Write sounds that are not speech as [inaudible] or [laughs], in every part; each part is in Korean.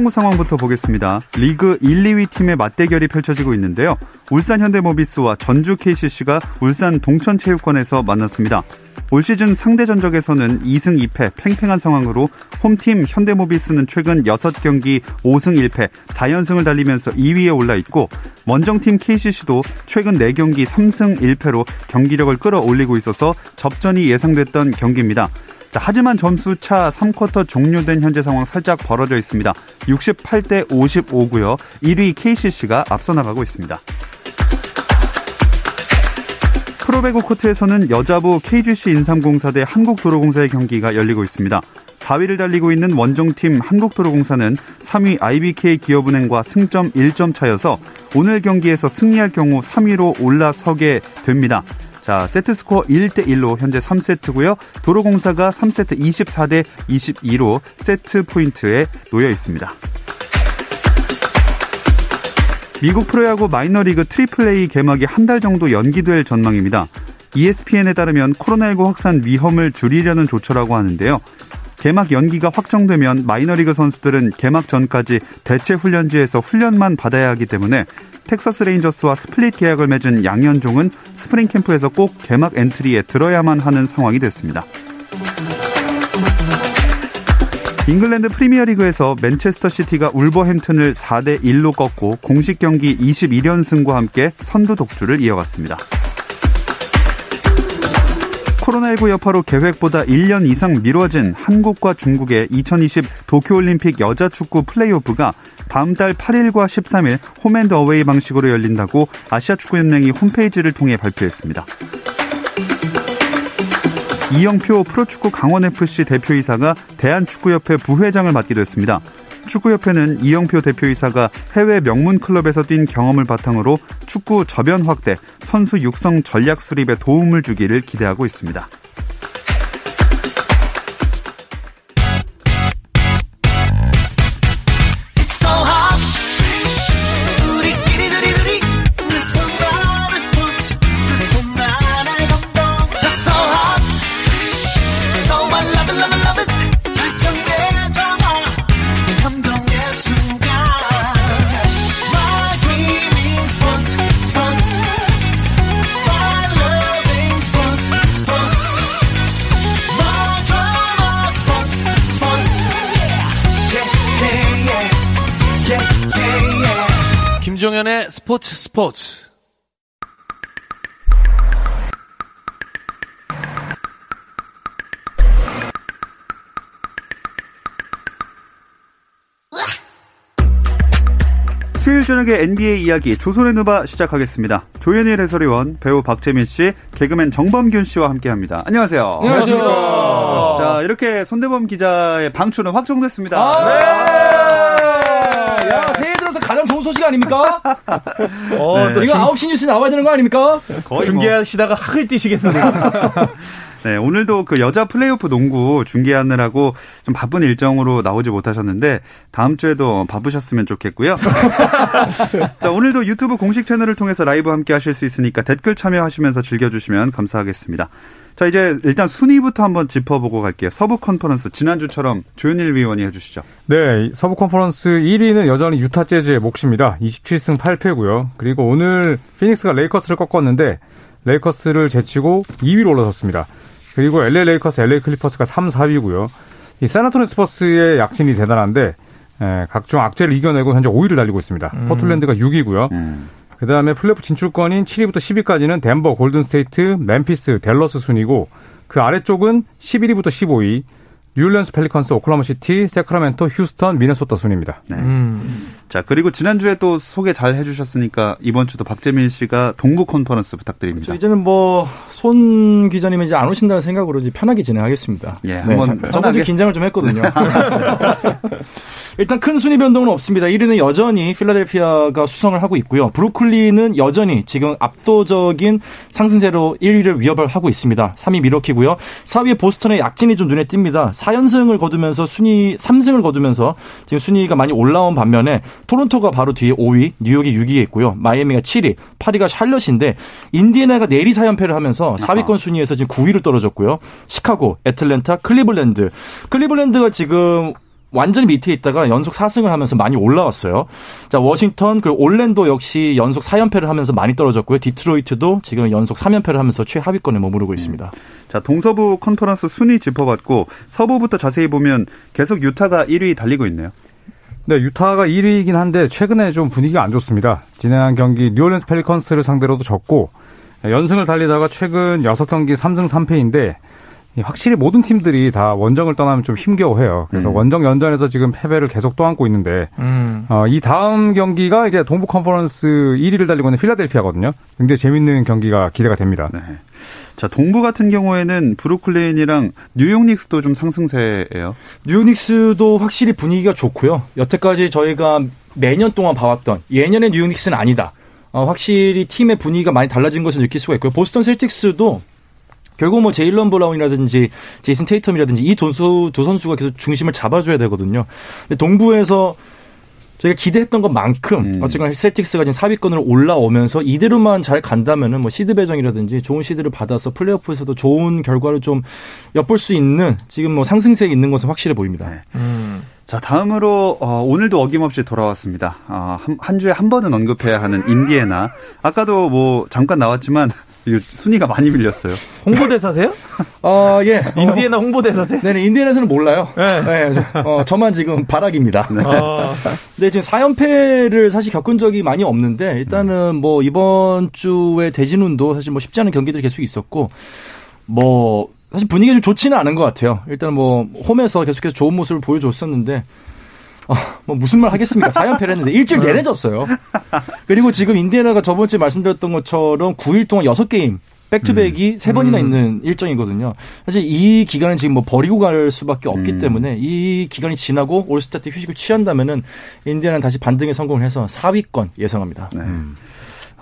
프로농구 상황부터 보겠습니다. 리그 1, 2위 팀의 맞대결이 펼쳐지고 있는데요. 울산 현대모비스와 전주 KCC가 울산 동천체육관에서 만났습니다. 올 시즌 상대 전적에서는 2승 2패 팽팽한 상황으로 홈팀 현대모비스는 최근 6경기 5승 1패 4연승을 달리면서 2위에 올라 있고 원정팀 KCC도 최근 4경기 3승 1패로 경기력을 끌어올리고 있어서 접전이 예상됐던 경기입니다. 하지만 점수차 3쿼터 종료된 현재 상황 살짝 벌어져 있습니다. 68대 55고요. 1위 KCC가 앞서 나가고 있습니다. 프로배구 코트에서는 여자부 KGC 인삼공사 대 한국도로공사의 경기가 열리고 있습니다. 4위를 달리고 있는 원정팀 한국도로공사는 3위 IBK 기업은행과 승점 1점 차여서 오늘 경기에서 승리할 경우 3위로 올라서게 됩니다. 자, 세트 스코어 1대 1로 현재 3세트고요. 도로공사가 3세트 24대 22로 세트 포인트에 놓여 있습니다. 미국 프로야구 마이너리그 트리플 A 개막이 한 달 정도 연기될 전망입니다. ESPN에 따르면 코로나19 확산 위험을 줄이려는 조처라고 하는데요. 개막 연기가 확정되면 마이너리그 선수들은 개막 전까지 대체 훈련지에서 훈련만 받아야 하기 때문에 텍사스 레인저스와 split 계약을 맺은 양현종은 스프링 캠프에서 꼭 개막 엔트리에 들어야만 하는 상황이 됐습니다. 잉글랜드 프리미어리그에서 맨체스터 시티가 울버햄튼을 4대 1로 꺾고 공식 경기 21연승과 함께 선두 독주를 이어갔습니다. 코로나19 여파로 계획보다 1년 이상 미뤄진 한국과 중국의 2020 도쿄올림픽 여자 축구 플레이오프가 다음 달 8일과 13일 홈앤드 어웨이 방식으로 열린다고 아시아축구연맹이 홈페이지를 통해 발표했습니다. 이영표 프로축구 강원FC 대표이사가 대한축구협회 부회장을 맡기도 했습니다. 축구협회는 이영표 대표이사가 해외 명문 클럽에서 뛴 경험을 바탕으로 축구 저변 확대, 선수 육성 전략 수립에 도움을 주기를 기대하고 있습니다. 스포츠 스포츠. 수요일 저녁에 NBA 이야기 조선의 누바 시작하겠습니다. 조현일 해설위원, 배우 박재민 씨, 개그맨 정범균 씨와 함께합니다. 안녕하세요. 안녕하세요. 자 이렇게 손대범 기자의 방출은 확정됐습니다. 아, 네. 가장 좋은 소식 아닙니까? [laughs] 어, 네. 또 이거 9시 뉴스 나와야 되는 거 아닙니까? 뭐- 중계하시다가 학을 떼시겠는데요. [laughs] 네, 오늘도 그 여자 플레이오프 농구 중계하느라고 좀 바쁜 일정으로 나오지 못하셨는데 다음 주에도 바쁘셨으면 좋겠고요. [laughs] 자, 오늘도 유튜브 공식 채널을 통해서 라이브 함께 하실 수 있으니까 댓글 참여하시면서 즐겨주시면 감사하겠습니다. 자, 이제 일단 순위부터 한번 짚어보고 갈게요. 서부 컨퍼런스 지난주처럼 조현일 위원이 해주시죠. 네, 서부 컨퍼런스 1위는 여전히 유타 재즈의 몫입니다. 27승 8패고요. 그리고 오늘 피닉스가 레이커스를 꺾었는데 레이커스를 제치고 2위로 올라섰습니다. 그리고 LA 레이커스, LA 클리퍼스가 3, 4위고요. 이 샌안토니오 스퍼스의 약진이 대단한데 에, 각종 악재를 이겨내고 현재 5위를 달리고 있습니다. 포틀랜드가 6위고요. 음. 그 다음에 플레이오프 진출권인 7위부터 10위까지는 덴버, 골든스테이트, 멤피스, 댈러스 순이고 그 아래쪽은 11위부터 15위, 뉴올리언스 펠리컨스, 오클라호마 시티, 새크라멘토, 휴스턴, 미네소타 순입니다. 네. 자, 그리고 지난주에 또 소개 잘 해주셨으니까 이번 주도 박재민 씨가 동부 컨퍼런스 부탁드립니다. 저 이제는 뭐, 손 기자님은 이제 안 오신다는 생각으로 이제 편하게 진행하겠습니다. 예, 한번 자- 편하게. 저번주 긴장을 좀 했거든요. [laughs] 일단 큰 순위 변동은 없습니다. 1위는 여전히 필라델피아가 수성을 하고 있고요. 브루클린은 여전히 지금 압도적인 상승세로 1위를 위협을 하고 있습니다. 3위 밀워키고요. 4위 보스턴의 약진이 좀 눈에 띕니다. 4연승을 거두면서 순위 3승을 거두면서 지금 순위가 많이 올라온 반면에 토론토가 바로 뒤에 5위, 뉴욕이 6위에 있고요. 마이애미가 7위, 8위가 샬럿인데 인디애나가 내리 4연패를 하면서 4위권 순위에서 지금 9위로 떨어졌고요. 시카고, 애틀랜타, 클리블랜드. 클리블랜드가 지금 완전히 밑에 있다가 연속 4승을 하면서 많이 올라왔어요. 자, 워싱턴 그리고 올랜도 역시 연속 4연패를 하면서 많이 떨어졌고요. 디트로이트도 지금 연속 3연패를 하면서 최하위권에 머무르고 있습니다. 자, 동서부 컨퍼런스 순위 짚어봤고 서부부터 자세히 보면 계속 유타가 1위 달리고 있네요. 네, 유타가 1위이긴 한데 최근에 좀 분위기가 안 좋습니다. 진행한 경기 뉴올리언스 펠리컨스를 상대로도 졌고 연승을 달리다가 최근 6경기 3승 3패인데 확실히 모든 팀들이 다 원정을 떠나면 좀 힘겨워해요. 그래서 음. 원정 연전에서 지금 패배를 계속 떠안고 있는데 음. 어, 이 다음 경기가 이제 동부 컨퍼런스 1위를 달리고 있는 필라델피아거든요. 굉장히 재밌는 경기가 기대가 됩니다. 네. 자, 동부 같은 경우에는 브루클린이랑 뉴욕 닉스도 좀 상승세예요. 뉴욕 닉스도 확실히 분위기가 좋고요. 여태까지 저희가 매년 동안 봐왔던 예년의 뉴욕 닉스는 아니다. 어, 확실히 팀의 분위기가 많이 달라진 것을 느낄 수가 있고요. 보스턴 셀틱스도 결국 뭐 제일런 브라운이라든지 제이슨 테이텀이라든지 이 두, 두 선수가 계속 중심을 잡아줘야 되거든요. 근데 동부에서 저희가 기대했던 것만큼 음. 어쨌거나 셀틱스가 지금 4위권으로 올라오면서 이대로만 잘 간다면은 뭐 시드 배정이라든지 좋은 시드를 받아서 플레이오프에서도 좋은 결과를 좀 엿볼 수 있는 지금 뭐 상승세에 있는 것은 확실해 보입니다. 네. 자, 다음으로 어, 오늘도 어김없이 돌아왔습니다. 어, 한, 한 주에 한 번은 언급해야 하는 인디애나. 아까도 뭐 잠깐 나왔지만 이 순위가 많이 밀렸어요. 홍보대사세요? [laughs] 어, 예. 인디애나 홍보대사세요? 네네, 인디애나에서는 몰라요. 네. 네, 저, 어, 저만 지금 바락입니다. 어, 근데 지금 4연패를 사실 겪은 적이 많이 없는데 일단은 뭐 이번 주에 대진운도 사실 뭐 쉽지 않은 경기들이 계속 있었고 뭐 사실 분위기가 좀 좋지는 않은 것 같아요. 일단 뭐 홈에서 계속해서 좋은 모습을 보여줬었는데 어, 뭐 무슨 말 하겠습니까? 4연패를 했는데 일주일 내내 졌어요. 그리고 지금 인디애나가 저번 주에 말씀드렸던 것처럼 9일 동안 6게임 백투백이 세 번이나 있는 일정이거든요. 사실 이 기간은 지금 뭐 버리고 갈 수밖에 없기 때문에 이 기간이 지나고 올스타 때 휴식을 취한다면은 인디애나는 다시 반등에 성공을 해서 4위권 예상합니다. 네.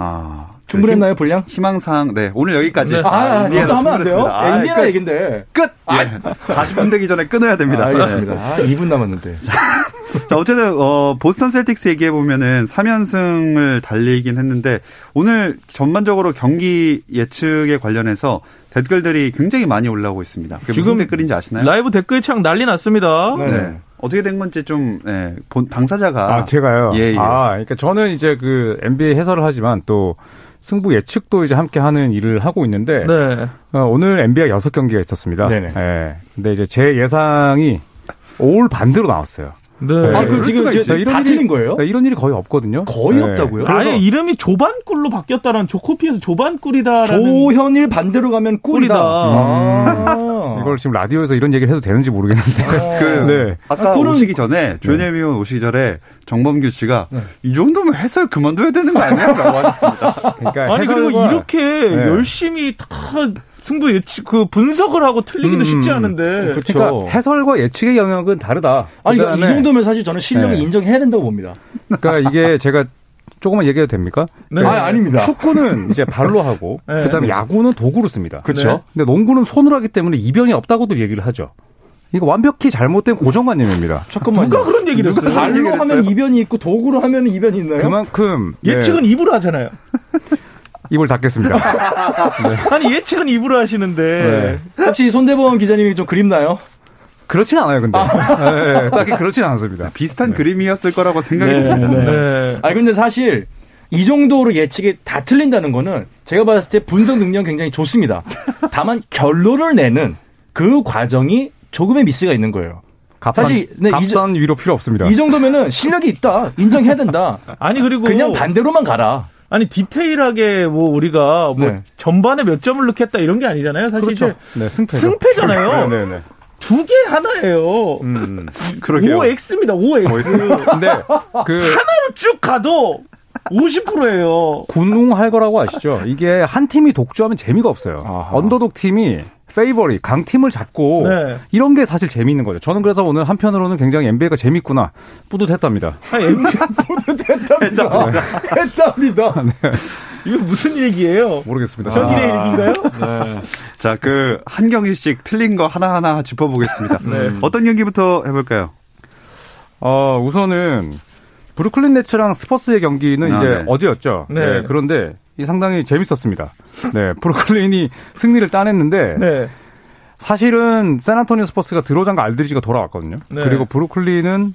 아, 충분했나요, 분량? 희망사항, 네. 오늘 여기까지. 네. 아, 인디애나 또 하면 안 돼요? 아, 인디애나 끝. 얘긴데. 끝! 예. [laughs] 40분 되기 전에 끊어야 됩니다. 아, 알겠습니다. 아, 2분 남았는데. [laughs] 네. 자, 어쨌든, 어, 보스턴 셀틱스 얘기해보면은 3연승을 달리긴 했는데, 오늘 전반적으로 경기 예측에 관련해서 댓글들이 굉장히 많이 올라오고 있습니다. 그게 무슨 지금 댓글인지 아시나요? 라이브 댓글창 난리 났습니다. 네. 네. 어떻게 된 건지 좀, 네, 본, 당사자가. 아, 제가요. 예, 예. 아, 그러니까 저는 이제 그 NBA 해설을 하지만 또 승부 예측도 이제 함께 하는 일을 하고 있는데 네. 어, 오늘 NBA 6경기가 있었습니다. 네네. 예. 근데 이제 제 예상이 올 반대로 나왔어요. 네. 아, 그럼 지금 수가 이제 있지. 다 틀린 거예요? 네, 이런 일이 거의 없거든요. 거의 네. 없다고요? 아예 이름이 조반꿀로 바뀌었다는 조코피에서 조반꿀이다라는 조현일 반대로 가면 꿀이다. 꿀이다. 아. [laughs] 이걸 지금 라디오에서 이런 얘기를 해도 되는지 모르겠는데. [laughs] 그, 네. 아까 아, 그런- 오시기 전에, 조현일 위원 오시기 전에 정범규 씨가 이 정도면 해설 그만둬야 되는 거 아니야? 라고 하셨습니다. 그러니까 아니 그리고 이렇게 네. 열심히 다 승부 예측 그 분석을 하고 틀리기도 음, 쉽지 음. 않은데 그쵸. 그러니까 해설과 예측의 영역은 다르다. 아니, 그러니까 이 정도면 사실 저는 실력을 네. 인정해야 된다고 봅니다. 그러니까 이게 제가 조금만 얘기해도 됩니까? 네. 아, 아닙니다. 축구는 이제 발로 하고 [laughs] 네. 그다음에 야구는 도구로 씁니다. 그쵸. 근데 농구는 손으로 하기 때문에 이변이 없다고도 얘기를 하죠. 이거 완벽히 잘못된 고정관념입니다. 잠깐만요. 누가 그런 얘기를 했어요? 발로 하면 이변이 있고 도구로 하면 이변이 있나요? 그만큼 예측은 네, 입으로 하잖아요. 입을 닫겠습니다. [laughs] 아니 예측은 입으로 하시는데 혹시 손대범 기자님이 좀 그립나요? 그렇진 않아요, 근데. 네, 네, 딱히 그렇진 않습니다. 비슷한 그림이었을 거라고 생각이 네, 듭니다. 네. 네. 아니 근데 사실 이 정도로 예측이 다 틀린다는 거는 제가 봤을 때 분석 능력 굉장히 좋습니다. 다만 결론을 내는 그 과정이 조금의 미스가 있는 거예요. 값싼, 사실, 네, 이 값싼 위로 필요 없습니다. 이 정도면은 실력이 있다 인정해야 된다. 아니 그리고 그냥 반대로만 가라. 아니 디테일하게 뭐 우리가 뭐 네. 전반에 몇 점을 넣겠다 이런 게 아니잖아요. 사실 그렇죠. 네, 승패죠. 승패잖아요. 네, 네, 네. 두개 하나예요. 음. 그러게요. OX입니다. OX. 근데 그 하나로 쭉 가도 50%예요. 군웅할 거라고 아시죠? 이게 한 팀이 독주하면 재미가 없어요. 아하. 언더독 팀이 favorite 강팀을 잡고 네. 이런 게 사실 재미있는 거죠. 저는 그래서 오늘 한편으로는 굉장히 NBA가 재밌구나 뿌듯했답니다. 아, NBA [laughs] [laughs] 했답니다. 했답니다. 이거 무슨 얘기예요? 모르겠습니다. 현일의 일기인가요? [laughs] 네. 자, 그 한 경기씩 치른 거 하나하나 짚어보겠습니다. 어떤 경기부터 해볼까요? 어, 우선은 브루클린 네츠랑 스퍼스의 경기는 아, 이제 네. 어제였죠. 네. 그런데 이 상당히 재밌었습니다. 네, 브루클린이 승리를 따냈는데 [laughs] 네. 사실은 샌안토니오 스퍼스가 드로잔과 알드리지가 돌아왔거든요. 네. 그리고 브루클린은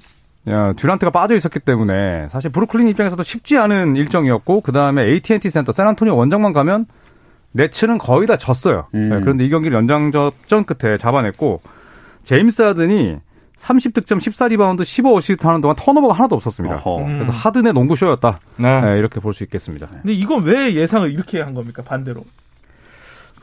야, 듀란트가 빠져 있었기 때문에 사실 브루클린 입장에서도 쉽지 않은 일정이었고 그 다음에 AT&T 센터 샌안토니오 원정만 가면 네츠는 거의 다 졌어요. 음. 네, 그런데 이 경기를 연장접전 끝에 잡아냈고 제임스 하든이 30득점 14리바운드 15어시스트 하는 동안 turnover가 하나도 없었습니다. 어허. 그래서 하든의 농구 쇼였다. 네. 네, 이렇게 볼 수 있겠습니다. 근데 이건 왜 예상을 이렇게 한 겁니까? 반대로.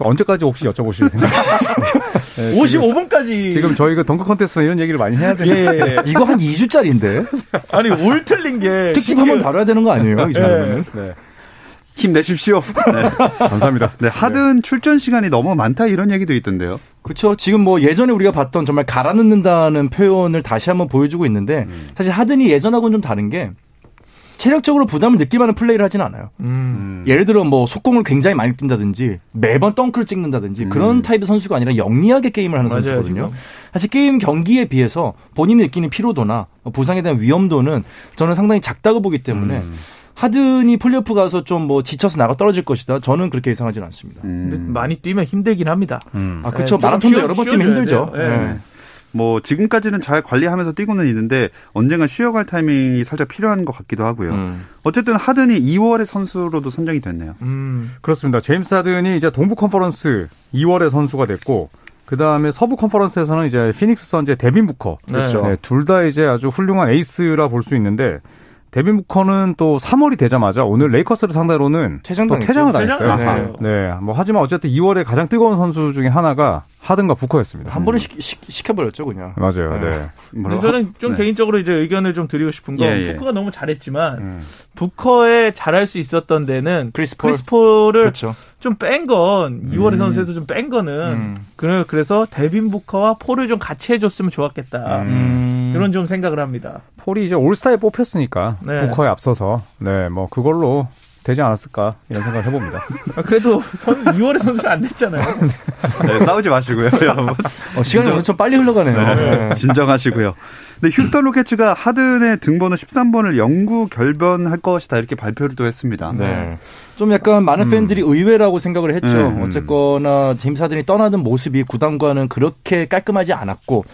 언제까지 혹시 여쭤보실 생각이세요? 55분까지. [laughs] 지금 저희 그 덩크 컨테스트 이런 얘기를 많이 해야 되는 예, 예. 이거 한 2주짜리인데 아니, 올 틀린 게. 특집 한번. 다뤄야 되는 거 아니에요? 이 정도면? 네, 힘내십시오. 네. 감사합니다. 네, 하든 출전 시간이 너무 많다 이런 얘기도 있던데요. 그렇죠. 지금 뭐 예전에 우리가 봤던 정말 갈아 넣는다는 표현을 다시 한번 보여주고 있는데 사실 하든이 예전하고는 좀 다른 게 체력적으로 부담을 느낄 만한 플레이를 하진 않아요. 음. 예를 들어 뭐 속공을 굉장히 많이 뛴다든지 매번 덩크를 찍는다든지 그런 타입의 선수가 아니라 영리하게 게임을 하는 맞아요, 선수거든요. 지금. 사실 게임 경기에 비해서 본인이 느끼는 피로도나 부상에 대한 위험도는 저는 상당히 작다고 보기 때문에 하든이 플레이오프 가서 좀 뭐 지쳐서 나가 떨어질 것이다. 저는 그렇게 예상하지는 않습니다. 근데 음. 많이 뛰면 힘들긴 합니다. 음. 아 그렇죠. 네, 마라톤도 좀 여러 번 쉬어- 뛰면 힘들죠. 네. 네. 뭐 지금까지는 잘 관리하면서 뛰고는 있는데 언젠가 쉬어갈 타이밍이 살짝 필요한 것 같기도 하고요. 음. 어쨌든 하든이 2월의 선수로도 선정이 됐네요. 음. 그렇습니다. 제임스 하든이 이제 동부 컨퍼런스 2월의 선수가 됐고 그 다음에 서부 컨퍼런스에서는 이제 피닉스 선즈의 데빈 부커. 그렇죠. 네, 둘다 이제 아주 훌륭한 에이스라 볼 수 있는데 데빈 부커는 또 3월이 되자마자 오늘 레이커스를 상대로는 퇴장을 당했어요. 퇴장당했어요. 네, 뭐 하지만 어쨌든 2월에 가장 뜨거운 선수 중에 하나가 하든과 부커였습니다. 한 번에 시, 시, 시켜버렸죠 그냥. 맞아요. 네. 네. 저는 좀 네. 개인적으로 이제 의견을 좀 드리고 싶은 건 예, 예. 부커가 너무 잘했지만 음. 부커가 잘할 수 있었던 데는 크리스 폴. 크리스 폴을 그렇죠. 좀 뺀 건 2월의 선수에서 좀 뺀 거는 음. 그래- 그래서 데빈 부커와 폴을 좀 같이 해줬으면 좋았겠다 음. 이런 좀 생각을 합니다. 폴이 이제 올스타에 뽑혔으니까 네. 부커에 앞서서 네, 뭐 그걸로 되지 않았을까 이런 생각을 해봅니다. [laughs] 아, 그래도 선 2월의 선수는 안 됐잖아요. [laughs] 네, 싸우지 마시고요, 여러분. 어, 시간이 엄청 빨리 흘러가네요. 네. 진정하시고요. 근데 휴스턴 로켓츠가 하든의 등번호 13번을 영구 결변할 것이다 이렇게 발표를 또 했습니다. 네. 좀 약간 많은 팬들이 의외라고 생각을 했죠. 음, 음. 어쨌거나 제임스 하든이 떠나는 모습이 구단과는 그렇게 깔끔하지 않았고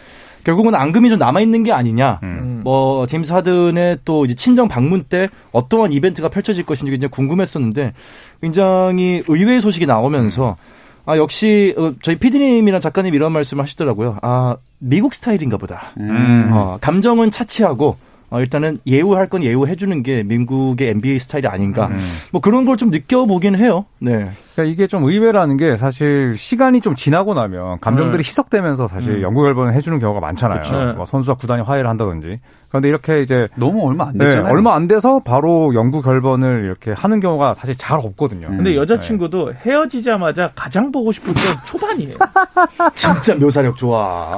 결국은 앙금이 좀 남아 있는 게 아니냐. 음. 뭐 제임스 하든의 또 이제 친정 방문 때 어떠한 이벤트가 펼쳐질 것인지 굉장히 궁금했었는데 굉장히 의외의 소식이 나오면서 아 역시 어, 저희 피디님이랑 작가님 이런 말씀을 하시더라고요. 아 미국 스타일인가 보다. 음. 어, 감정은 차치하고 어, 일단은 예우할 건 예우해주는 게 미국의 NBA 스타일이 아닌가. 뭐 그런 걸 좀 느껴보긴 해요. 네. 그러니까 이게 좀 의외라는 게 사실 시간이 좀 지나고 나면 감정들이 네. 희석되면서 사실 연구 결번을 해주는 경우가 많잖아요. 그쵸. 뭐 선수와 구단이 화해를 한다든지. 그런데 이렇게 이제 너무 얼마 안 네, 됐잖아요. 얼마 안 돼서 바로 연구 결번을 이렇게 하는 경우가 사실 잘 없거든요. 근데 음. 여자친구도 헤어지자마자 가장 보고 싶을 때 초반이에요. [laughs] 진짜 묘사력 좋아.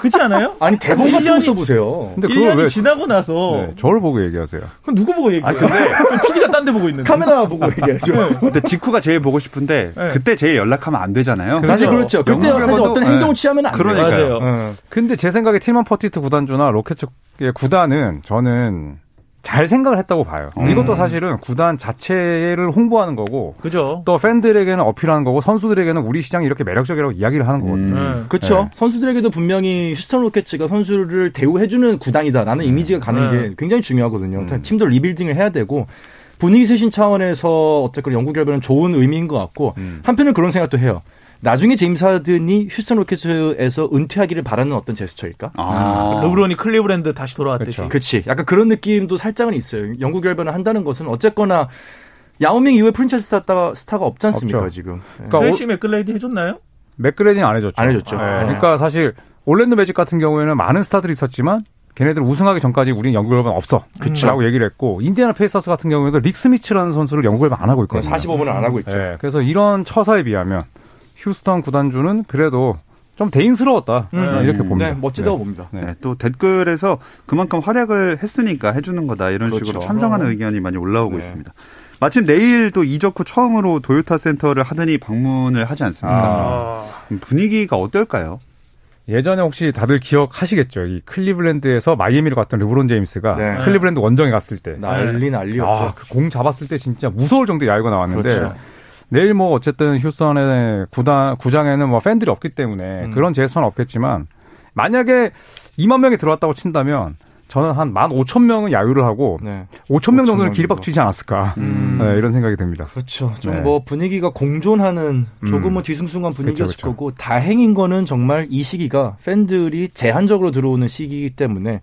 그렇지 않아요? [laughs] 아니 대본 같은 거 써보세요. 근데 그걸 1년이 왜 지나고 나서 네, 저를 보고 얘기하세요? 그럼 누구 보고 얘기해요? PD가 딴 데 보고 있는데. 카메라 보고 얘기하죠. 근데 직후가 제일 보고 싶은데 네. 그때 제일 연락하면 안 되잖아요. 사실 그렇죠. 그때 사실 어떤 결과도- 행동을 네. 취하면 안 돼요. 그러니까요. 맞아요. 어. 근데 제 생각에 틸만 퍼티트 구단주나 로켓츠의 구단은 저는 잘 생각을 했다고 봐요. 음. 이것도 사실은 구단 자체를 홍보하는 거고 그죠? 또 팬들에게는 어필하는 거고 선수들에게는 우리 시장이 이렇게 매력적이라고 이야기를 하는 거거든요. 음. 네. 그렇죠. 네. 선수들에게도 분명히 휴스턴 로켓츠가 선수를 대우해주는 구단이다라는 이미지가 가는 네. 게 굉장히 중요하거든요. 팀도 rebuilding을 해야 되고 분위기 쇄신 차원에서 어쨌건 영구 결별은 좋은 의미인 것 같고 한편은 그런 생각도 해요. 나중에 제임스 하든이 휴스턴 로켓츠에서 은퇴하기를 바라는 어떤 제스처일까? 아. 르브론이 클리블랜드 다시 돌아왔듯이. 그렇죠. 그치. 약간 그런 느낌도 살짝은 있어요. 영구 결별을 한다는 것은 어쨌거나 야오밍 이후에 프랜차이즈 스타가, 스타가 없지 않습니까, 없죠. 지금. 네. 그러니까 트레이시 맥그레이디 해줬나요? 맥그레디는 안 해줬죠. 안 해줬죠. 네, 네. 그러니까 사실 올랜도 매직 같은 경우에는 많은 스타들이 있었지만 걔네들 우승하기 전까지 우리는 영구 결번 없어. 라고 얘기를 했고 인디애나 페이서스 같은 경우에도 릭 스미츠라는 선수를 영구 결번 안 하고 있거든요. 45번을 안 하고 있죠. 네, 그래서 이런 처사에 비하면 휴스턴 구단주는 그래도 좀 대인스러웠다 네, 이렇게 봅니다. 네, 멋지다고 봅니다. 네. 네, 또 댓글에서 그만큼 활약을 했으니까 해주는 거다 이런 그렇죠. 식으로 찬성하는 의견이 많이 올라오고 네. 있습니다. 마침 내일 또 이적 후 처음으로 도요타 센터를 하든이 방문을 하지 않습니까? 아, 분위기가 어떨까요? 예전에 혹시 다들 기억하시겠죠? 이 클리블랜드에서 마이애미로 갔던 르브론 제임스가 네. 클리블랜드 원정에 갔을 때 난리 난리였죠. 아, 그 공 잡았을 때 진짜 무서울 정도의 야유가 나왔는데 그렇죠. 내일 뭐 어쨌든 휴스턴의 구단 구장에는 뭐 팬들이 없기 때문에 음. 그런 제스처는 없겠지만 만약에 2만 명이 들어왔다고 친다면 저는 한 1만 5천 명은 야유를 하고 네. 5천 명 5천 정도는 명 기립박치지 않았을까 음. 네, 이런 생각이 듭니다. 그렇죠. 좀 네. 뭐 분위기가 공존하는 조금은 음. 뒤숭숭한 분위기였을 그쵸, 그쵸. 거고 다행인 거는 정말 이 시기가 팬들이 제한적으로 들어오는 시기이기 때문에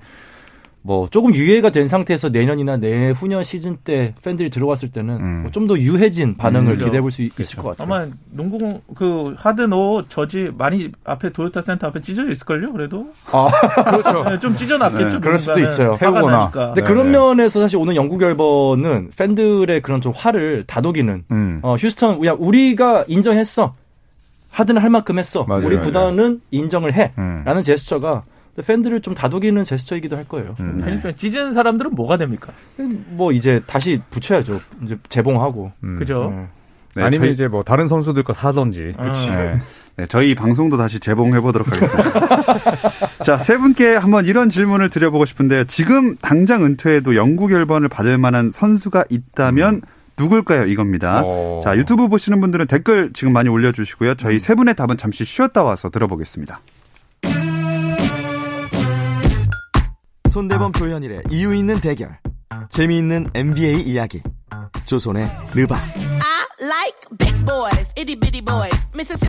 뭐 조금 유예가 된 상태에서 내년이나 내후년 시즌 때 팬들이 들어왔을 때는 음. 뭐 좀더 유해진 반응을 그죠. 기대해 볼 수 있을 것 같아요. 아마 농구 그 하든 옷 저지 많이 앞에 도요타 센터 앞에 찢어져 있을걸요. 그래도 아, [laughs] 그렇죠. 네, 좀 찢어놨겠죠. 네, 그럴 수도. 있어요. 태우거나. 근데 네, 그런 네. 면에서 사실 오늘 영국 결번은 팬들의 그런 좀 화를 다독이는 음. 어, 휴스턴, 야, 우리가 인정했어. 하드는 할 만큼 했어. 맞아요, 우리. 구단은 인정을 해. 음. 라는 제스처가 팬들을 좀 다독이는 제스처이기도 할 거예요. 음. 팬이 찢은 사람들은 뭐가 됩니까? 뭐 이제 다시 붙여야죠. 이제 재봉하고. 음. 그죠? 네. 네, 아니면 저희, 이제 뭐 다른 선수들 거 사던지. 그치. 네. 네, 저희 방송도 다시 재봉해 보도록 하겠습니다. [laughs] 자, 세 분께 한번 이런 질문을 드려보고 싶은데요. 지금 당장 은퇴해도 영구 결번을 받을 만한 선수가 있다면 누굴까요? 이겁니다. 어. 자, 유튜브 보시는 분들은 댓글 지금 많이 올려주시고요. 저희 세 분의 답은 잠시 쉬었다 와서 들어보겠습니다. 손대범 조현일의 이유 있는 대결. 재미있는 NBA 이야기. 조선의 느바.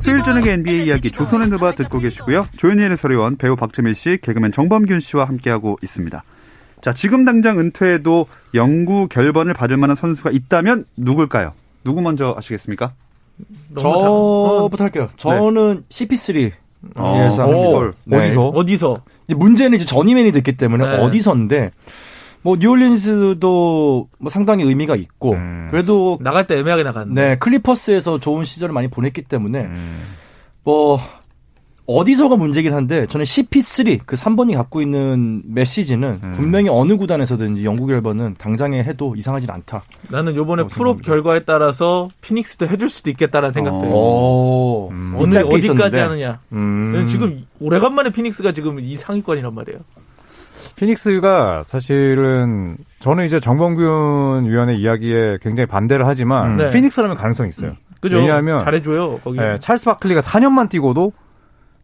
수요일 저녁의 NBA 이야기 조선의. 누바 듣고 계시고요. 조현일의 소리원 배우 박재민 씨, 개그맨 정범균 씨와 함께하고 있습니다. 자, 지금 당장 은퇴해도 영구 결번을 받을 만한 선수가 있다면 누굴까요? 누구 먼저 아시겠습니까? 어, 저부터 할게요. 저는 CP3 예상합니다. 오, 네. 어디서? 어디서? 문제는 이제 전이맨이 됐기 때문에 네. 어디서인데 뭐 뉴올리언스도 뭐 상당히 의미가 있고 음. 그래도 나갈 때 애매하게 나갔네. 네 클리퍼스에서 좋은 시절을 많이 보냈기 때문에 음. 뭐 어디서가 문제긴 한데 저는 CP3 그 3번이 갖고 있는 메시지는 음. 분명히 어느 구단에서든지 영국 결번은 당장에 해도 이상하진 않다. 나는 요번에 프로. 결과에 따라서 피닉스도 해줄 수도 있겠다라는 생각도 해요. 오, 음. 어느 어디까지 있었는데. 하느냐. 음. 지금 오래간만에 피닉스가 지금 이 상위권이란 말이에요. 피닉스가 사실은 저는 이제 정범균 위원의 이야기에 굉장히 반대를 하지만 음. 네. 피닉스라면 가능성이 있어요. 그죠? 왜냐하면 잘해줘요 거기. 네, 찰스 바클리가 4년만 뛰고도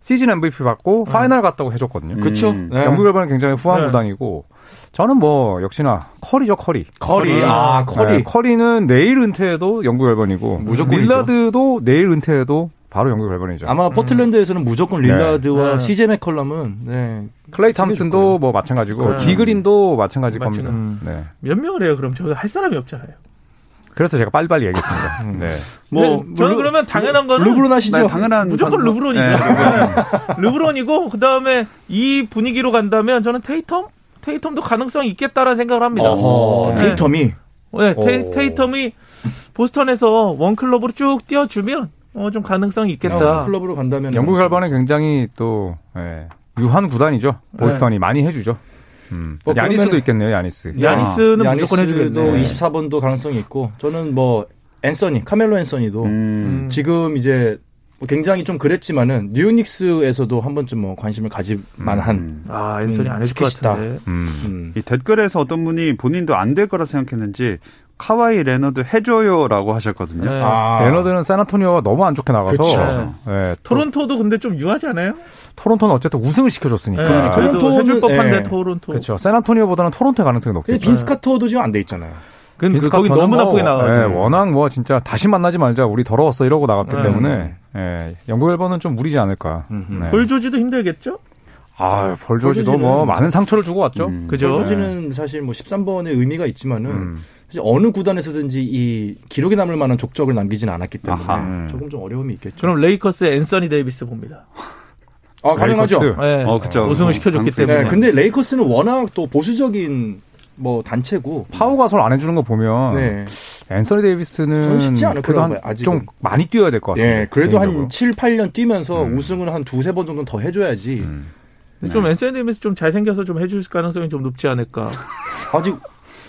시즌 MVP 받고 파이널 갔다고 해줬거든요. 그쵸? 음. 네. 영구 결번은 굉장히 후한 네. 구단이고 저는 뭐 역시나 커리죠 커리. 커리, 아 커리. 네, 커리는 내일 은퇴해도 영구 결번이고 무조건이죠. 릴라드도 내일 은퇴해도 바로 영구 결번이죠. 아마 포틀랜드에서는 무조건 릴라드와 네. CJ 맥컬럼은 네. 클레이 탐슨도 뭐 마찬가지고 네. 디그린도 마찬가지일 맞죠. 겁니다. 음. 네. 몇 명을 해요 그럼 저기 할 사람이 없잖아요. 그래서 제가 빨리빨리 얘기했습니다. [laughs] 네. 뭐 네, 저는 그러면 당연한 거는 르브론 하시죠. 네, 당연한 무조건 선수. 르브론이죠. 네. 네. 르브론이고 그 다음에 이 분위기로 간다면 저는 테이텀, 테이텀도 가능성이 있겠다라는 생각을 합니다. 네. 테이텀이 네, 테이, 오. 테이 텀이 보스턴에서 원 클럽으로 쭉 뛰어주면 어, 좀 가능성이 있겠다. 어, 클럽으로 간다면 영국 결번은 굉장히 또 예, 후한 구단이죠. 보스턴이 많이 해주죠. 음. 뭐 야니스도 있겠네요, 야니스. 야니스는 무조건 야니스도 해주겠네. 24번도 가능성이 있고 저는 뭐 앤서니, 카멜로 앤서니도 음. 지금 이제 뭐 굉장히 좀 그랬지만은 뉴욕 닉스에서도 한 번쯤 뭐 관심을 가질 만한 음. 아, 앤서니 안 해줄 것 스케치다. 같은데. 음. 음. 이 댓글에서 어떤 분이 본인도 안 될 거라 생각했는지 카와이 레너드 해줘요라고 하셨거든요. 네. 아. 레너드는 샌안토니오가 너무 안 좋게 나가서 그쵸. 예, 토, 토론토도 근데 좀 유하지 않아요? 토론토는 어쨌든 우승을 시켜줬으니까. 네, 토론토는- 해줄 법한데 예. 토론토. 그렇죠. 세나토니오보다는 토론토의 가능성이 높겠죠. 빈스 카터도 지금 안 돼 있잖아요. 그, 그 거기 너무 뭐, 나쁘게 나가요. 예, 워낙 뭐 진짜 다시 만나지 말자 우리 더러웠어 이러고 나갔기 네. 때문에 예, 영국 앨범은 좀 무리지 않을까. 네. 볼 조지도 힘들겠죠? 아, 볼조지도 뭐 많은 상처를 주고 왔죠. 음. 그죠? 조지는 사실 뭐 13번의 의미가 있지만은 음. 사실 어느 구단에서든지 이 기록에 남을 만한 족적을 남기지는 않았기 때문에 아하. 음. 조금 좀 어려움이 있겠죠. 그럼 레이커스의 앤서니 데이비스 봅니다. 아, 가능하죠. 레이커스. 네. 어, 그쵸. 우승을 어, 시켜줬기 강세. 때문에. 네, 근데 레이커스는 워낙 또 보수적인 뭐 단체고 파우 가솔 안 해주는 거 보면 네. 앤서니 데이비스는 쉽지 않을 그래도 거라고 한 봐요, 아직은. 좀 많이 뛰어야 될 것 같아요. 예, 그래도 한 개인적으로. 7, 8년 뛰면서 음. 우승을 한 두세 번 정도는 더 해줘야지. 음. 좀 앤서니 데이비스 좀 잘생겨서 좀 해줄 가능성이 좀 높지 않을까. 아직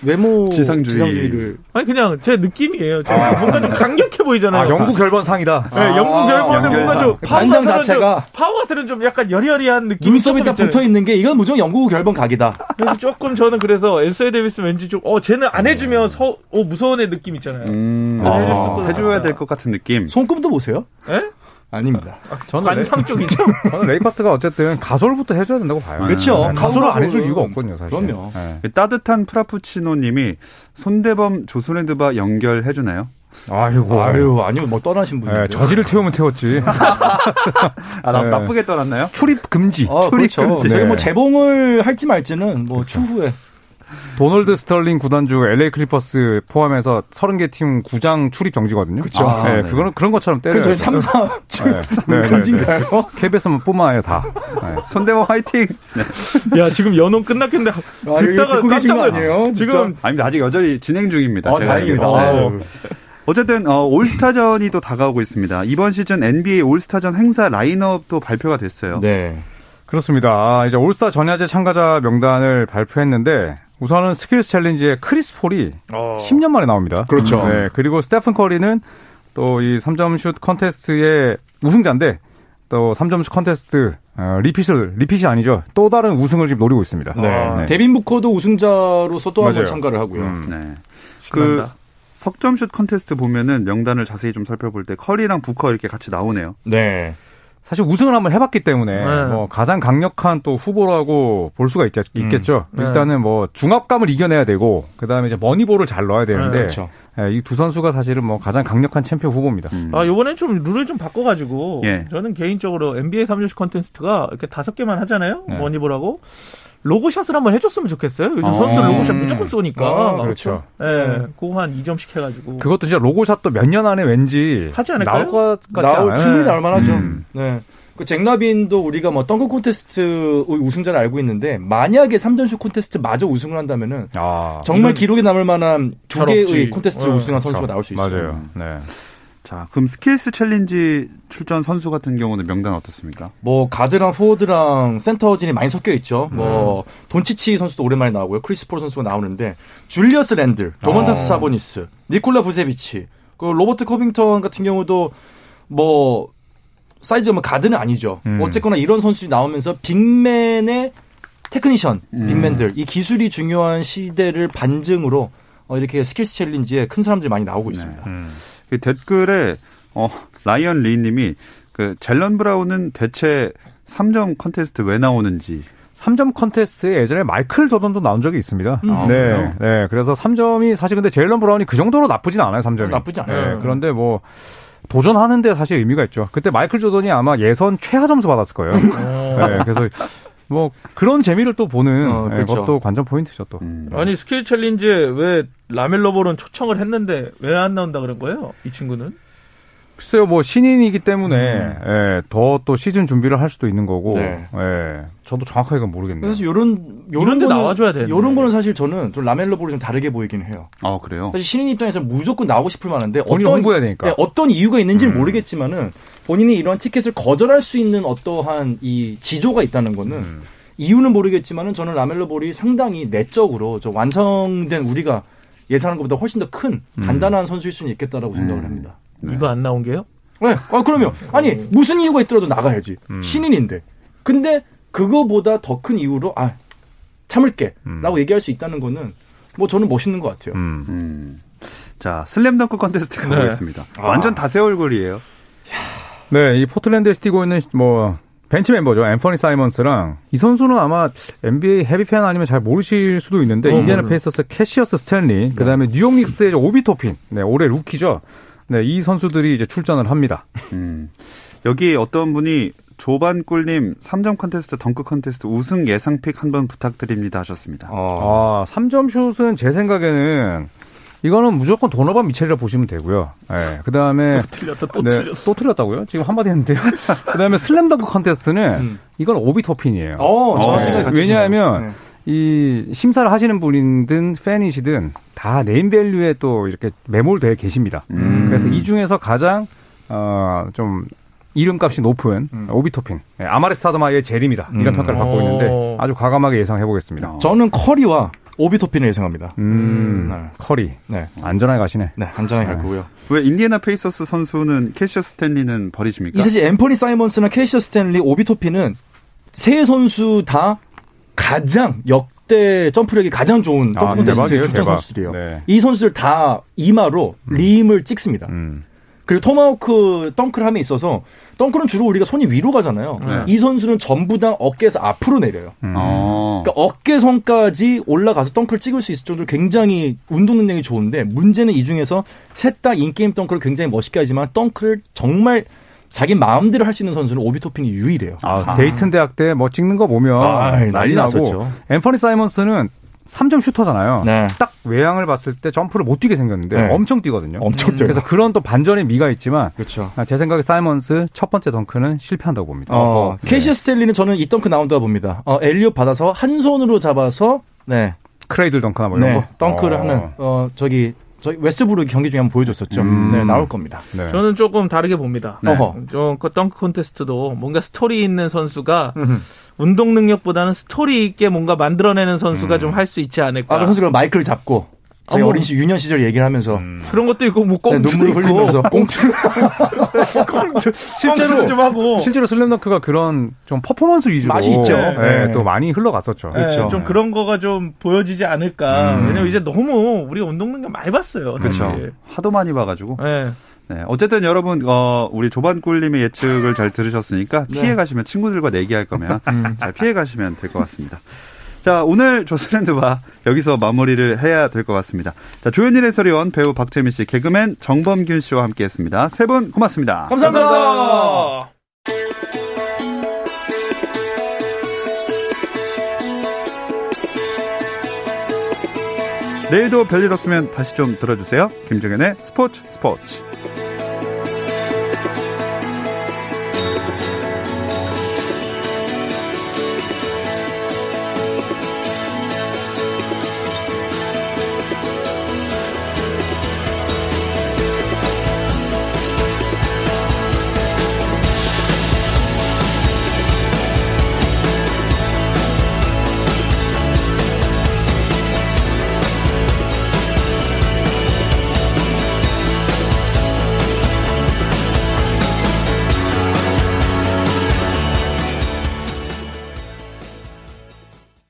외모 지상주의. 지상주의를 아니 그냥 제 느낌이에요. 좀 뭔가 좀 강력해 보이잖아요. 아, 영구 결번상이다. 네, 영구 결번은 뭔가 좀 파우 가솔은 자체가. 좀, 파우 가솔은 좀 약간 여리여리한 느낌이 눈썹이 딱. 붙어 있는 게 이건 무조건 영구 결번 각이다. 그래서 조금 저는 그래서 앤서니 데이비스 왠지 좀 어 쟤는 안 해주면 서, 어 무서운 애 느낌 있잖아요. 음, 아, 어, 것 해줘야. 될 것 같은 느낌. 손금도 보세요? 예? 아닙니다. 저는, 레, 관상 쪽이죠. [laughs] 저는 레이커스가 어쨌든 가솔부터 해줘야 된다고 봐요. 그렇죠. 네, 가솔을 안 해줄 이유가 없거든요, 사실. 그럼요. 네. 따뜻한 프라푸치노님이 손대범 조선핸드바 영결 해 주나요? 아이고. 아유, 아니요, 뭐 떠나신 분이. 네, 저지를 태우면 태웠지. [laughs] 아, 나, 네. 나쁘게 떠났나요? 출입 금지. 아, 그렇죠. 금지. 저희 네. 뭐 재봉을 할지 말지는 뭐 추후에. 도널드 스털링 구단주 LA 클리퍼스 포함해서 30개 팀 구장 출입 정지거든요. 그쵸. 아, 네, 네. 그거는 그런 것처럼 때려요. 그럼 저희 3, 4 네, 네, 네, 선진가요? 네. KBS만 뿐만 아니라 다. 네. [laughs] 손대범 화이팅! 야 지금 연홍 끝났겠는데 아, 듣다가 깜짝 아니에요? 놀- 진짜? 지금 아닙니다. 아직 여전히 진행 중입니다. 아, 제가 다행입니다. 네. 아유. 어쨌든 어, 올스타전이 또 다가오고 있습니다. 이번 시즌 NBA 올스타전 행사 라인업도 발표가 됐어요. 네. 그렇습니다. 아, 이제 올스타 전야제 참가자 명단을 발표했는데 우선은 Skills Challenge에 크리스 폴이 10년 만에 나옵니다. 그렇죠. 네, 그리고 스테픈 커리는 또 이 3점 슛 컨테스트의 우승자인데 또 3점 슛 컨테스트 어, repeat을 repeat이 아니죠. 또 다른 우승을 지금 노리고 있습니다. 네. 네. 데빈 부커도 우승자로서 또 한 번. 참가를 하고요. 음. 네. 그 신난다. 석점슛 컨테스트 보면은 명단을 자세히 좀 살펴볼 때 커리랑 부커 이렇게 같이 나오네요. 네. 사실 우승을 한번 해봤기 때문에 네. 뭐 가장 강력한 또 후보라고 볼 수가 있, 겠죠 네. 일단은 뭐 중압감을 이겨내야 되고 그 다음에 이제 money ball을 잘 넣어야 되는데 그렇죠. 이 두 선수가 사실은 뭐 가장 강력한 챔피언 후보입니다. 음. 아, 요번엔 좀 룰을 좀 바꿔가지고, 예. 저는 개인적으로 NBA 3점슛 컨테스트가 이렇게 다섯 개만 하잖아요? 네. money ball하고. logo shot을 한번 해줬으면 좋겠어요. 요즘 어. 선수들 logo shot 음. 무조건 쏘니까. 아, 그렇죠. 예, 그거 한 2점씩 해가지고. 그것도 진짜 logo shot도 몇 년 안에 왠지 하지 않을까요? 나올 것 같지 나올 않아요? 충분히 나올 만하죠. 음. 네. 그 잭 라빈도 우리가 뭐 덩크 콘테스트 우승자를 알고 있는데 만약에 3점슛 콘테스트 마저 우승을 한다면은 아, 정말 기록에 남을 만한 두잘 개의. 콘테스트를 어, 우승한 그렇죠. 선수가 나올 수 있어요. 맞아요. 네. 자, 그럼 Skills Challenge 출전 선수 같은 경우는 명단 어떻습니까? 뭐 가드랑 포워드랑 센터진이 많이 섞여 있죠. 뭐 음. 돈치치 선수도 오랜만에 나오고요. 크리스 폴 선수가 나오는데 줄리어스 랜들, 도만타스 어. 사보니스, 니콜라 부세비치, 그 로버트 커빙턴 같은 경우도 뭐 사이즈가 뭐 가드는 아니죠. 음. 어쨌거나 이런 선수들이 나오면서 big man의 테크니션, big man들 이 기술이 중요한 시대를 반증으로 어, 이렇게 Skills Challenge에 큰 사람들이 많이 나오고 있습니다. 음. 그 댓글에 어, 라이언 리님이 그 제일런 브라운은 대체 3점 컨테스트 왜 나오는지 3점 컨테스트에 예전에 마이클 조던도 나온 적이 있습니다. 음. 네. 그래요? 네. 그래서 3점이 사실 근데 제일런 브라운이 그 정도로 나쁘진 않아요, 3점이. 나쁘지 않아요. 네. 그런데 뭐 도전하는데 사실 의미가 있죠. 그때 마이클 조던이 아마 예선 최하 점수 받았을 거예요. 네. 그래서 뭐 그런 재미를 또 보는 어, 네, 그렇죠. 그것도 관전 포인트죠, 또. 음. 아니, Skill Challenge에 왜 라멜로 볼은 초청을 했는데 왜 안 나온다 그런 거예요? 이 친구는? 글쎄요, 뭐 신인이기 때문에 예, 더또 시즌 준비를 할 수도 있는 거고, 네. 예, 저도 정확하게 그건 모르겠네요. 그래서 요런 요런 이런 데 나와줘야 되는데. 요런 거는 사실 저는 좀 라멜로 볼이 좀 다르게 보이긴 해요. 아 그래요? 사실 신인 입장에서 무조건 나오고 싶을 만한데 어떤 홍보해야 되니까. 네, 어떤 이유가 있는지는 음. 모르겠지만은 본인이 이런 티켓을 거절할 수 있는 어떠한 이 지조가 있다는 거는 음. 이유는 모르겠지만은 저는 라멜로 볼이 상당히 내적으로 저 완성된 우리가 예상하는 것보다 훨씬 더큰 음. 단단한 선수일 수는 있겠다라고 생각을 음. 합니다. 이거 안 나온 게요? 네. 아, 그러면 아니 무슨 이유가 있더라도 나가야지 음. 신인인데 근데 그거보다 더 큰 이유로 아 참을게라고 음. 얘기할 수 있다는 거는 뭐 저는 멋있는 것 같아요. 음. 음. 자, 슬램덩크 컨테스트 네. 가보겠습니다. 아. 완전 다새 얼굴이에요. 네, 이 포틀랜드에 뛰고 있는 뭐 벤치 멤버죠. 앤퍼니 사이먼스랑 이 선수는 아마 NBA heavy 팬 아니면 잘 모르실 수도 있는데 어, 인디애나 몰라요. 페이서스 캐시어스 스탠리, 그다음에 뉴욕 닉스의 오비 토핀. 네, 올해 루키죠. 네, 이 선수들이 이제 출전을 합니다. 음. 여기 어떤 분이 조반꿀님 3점 컨테스트, 덩크 컨테스트 우승 예상 pick 한번 부탁드립니다 하셨습니다. 어. 아, 3점 슛은 제 생각에는 이거는 무조건 도너반 미첼이라 보시면 되고요. 예. 그다음에 틀렸다 또 네, 틀렸어. 또 틀렸다고요? 지금 한마디 했는데요. [laughs] 그 다음에 슬램덩크 컨테스트는 이건 오비 토핀이에요. 어, 네. 왜냐하면 네. 이 심사를 하시는 분이든 팬이시든 다 네임밸류에 또 이렇게 매몰되어 계십니다. 그래서 이 중에서 가장 어좀 이름값이 높은 오비토핀 네, 아마레 스타더마이어의 재림이다 이런 음. 평가를 받고 오. 있는데 아주 과감하게 예상해 보겠습니다. 저는 커리와 오비토핀을 예상합니다. 음, 네. 커리 네. 안전하게 가시네. 네, 안전하게 갈 거고요. 왜 인디애나 페이서스 선수는 캐시어스 스탠리는 버리십니까? 이 사실 앤퍼니 사이먼스나 캐시어스 스탠리, 오비토핀은 세 선수 다 가장 역대 점프력이 가장 좋은 아, 덩크 콘테스트의 대박이에요, 출전 대박. 선수들이에요. 네. 이 선수들 다 이마로 림을 찍습니다. 음. 그리고 토마호크 덩크를 함에 있어서 덩크는 주로 우리가 손이 위로 가잖아요. 네. 이 선수는 전부 다 어깨에서 앞으로 내려요. 음. 어. 그러니까 어깨선까지 올라가서 덩크를 찍을 수 있을 정도로 굉장히 운동 능력이 좋은데 문제는 이 중에서 셋 다 인게임 덩크를 굉장히 멋있게 하지만 덩크를 정말 자기 마음대로 할 수 있는 선수는 오비토핀이 유일해요. 아, 데이튼 대학 때 뭐 찍는 거 보면 아, 난리 난리 나고 났었죠. 앤퍼니 사이먼스는 3점 슈터잖아요. 네. 딱 외양을 봤을 때 점프를 못 뛰게 생겼는데 네. 엄청 뛰거든요. 엄청 뛰어요. 그래서 그런 또 반전의 미가 있지만 그렇죠. 아, 제 생각에 사이먼스 첫 번째 덩크는 실패한다고 봅니다. 어, 캐시어스 스탠리는 저는 이 덩크 나온다고 봅니다. 어, 엘리엇 받아서 한 손으로 잡아서 네, cradle 덩크나 뭐 이런 네 거. 덩크를 어. 하는 어 저기 저희 웨스트브룩 경기 중에 한번 보여줬었죠. 음. 네, 나올 겁니다. 네. 저는 조금 다르게 봅니다. 네. 어허. 좀그 덩크 콘테스트도 뭔가 스토리 있는 선수가 운동 능력보다는 스토리 있게 뭔가 만들어내는 선수가 좀할 수 있지 않을까. 아, 그 선수가 마이크를 잡고 자기 어머. 어린 시 유년 시절 얘기를 하면서 그런 것도 있고 뭐 네, 꽁트도 눈물을 있고 흘리면서 꽁트 [laughs] 실제로 좀 하고 실제로 슬램덩크가 그런 좀 퍼포먼스 위주로 맛이 있죠. 네, 네. 또 많이 흘러갔었죠. 네, 그렇죠. 좀 그런 거가 좀 보여지지 않을까. 음. 왜냐면 이제 너무 우리가 운동 능력 많이 봤어요. 그렇죠. 하도 많이 봐가지고. 네. 네. 어쨌든 여러분, 어, 우리 조반꿀님의 예측을 잘 들으셨으니까 네. 피해 가시면 친구들과 내기할 거면 음. 잘 피해 가시면 될 것 같습니다. 자, 오늘 조스랜드바 여기서 마무리를 해야 될 것 같습니다. 자, 조현일 해설위원, 배우 박재민 씨, 개그맨 정범균 씨와 함께 했습니다. 세 분 고맙습니다. 감사합니다. 감사합니다. 내일도 별일 없으면 다시 좀 들어주세요. 김종현의 스포츠 스포츠.